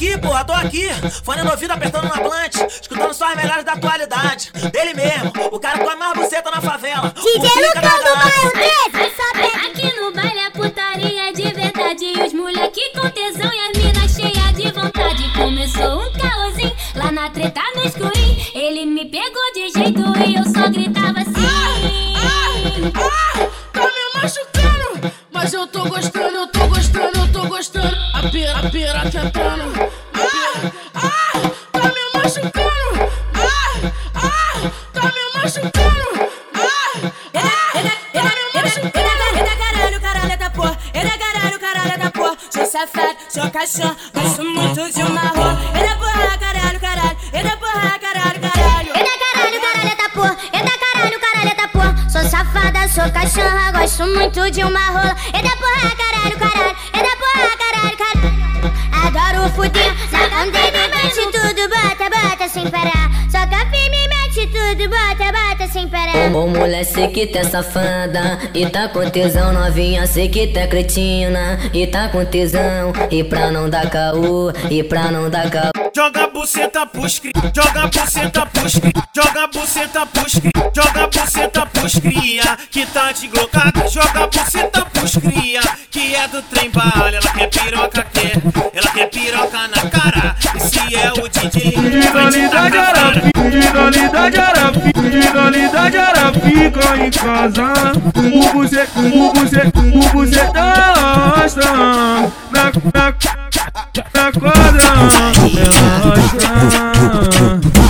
aqui, porra, tô aqui. Fone no ouvido apertando na plante. Escutando só as melhores da atualidade. Dele mesmo, o cara com a mais buceta na favela. DJ Lucão do bairro 13, pira, pira quentando. Ah, ah, tá me machucando. Ah, ah, tá me machucando. Ah, ah, tá me machucando. Ele é caralho, caralho da porra. Ele é caralho, caralho da porra. Sou safado, sou cachorro, gosto muito de uma rua. Ele é porra, caralho, caralho. Ele é porra, caralho, caralho. Ele é caralho, caralho da porra. Ele é caralho, caralho da porra. Sou safada, sou cachorra, gosto muito de uma rola. Ele é porra, caralho, caralho. Adoro fuder, na candeia mete tudo, bota, bota sem parar. Só que firme mete tudo, bota, bota sem parar. Ô mulher, sei que tá safada E tá com tesão novinha, sei que tá cretina E tá com tesão E pra não dar caô E pra não dar caô Joga a buceta pros cri, joga a buceta pros cri, joga a buceta pros cri, joga a buceta pros cria, que tá de glocada, joga a buceta cria, que é do trem bala, ela quer piroca, quer, ela quer piroca na cara, e se é o DJ, Individualidade era Individualidade era Individualidade era fica em casa. O bucê, o bucê, o bucê gosta Na, na, na quadra.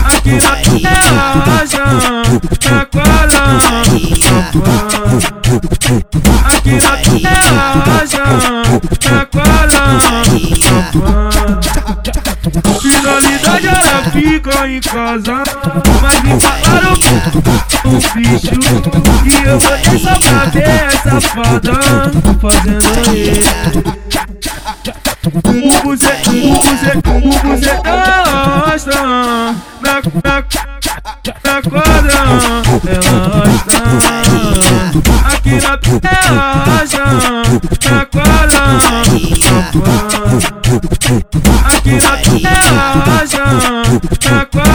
Aqui na relaxa Na quadra Aqui na relaxa Na quadra Finalidade era fica em casa Mas me falaram o bicho E eu botei só pra ver essa fada Fazendo isso O bucê, o bucê, o bucê gosta Na, na, na quadra Relaxa Aqui Tacolão, tacolão Aqui na loja Tacolão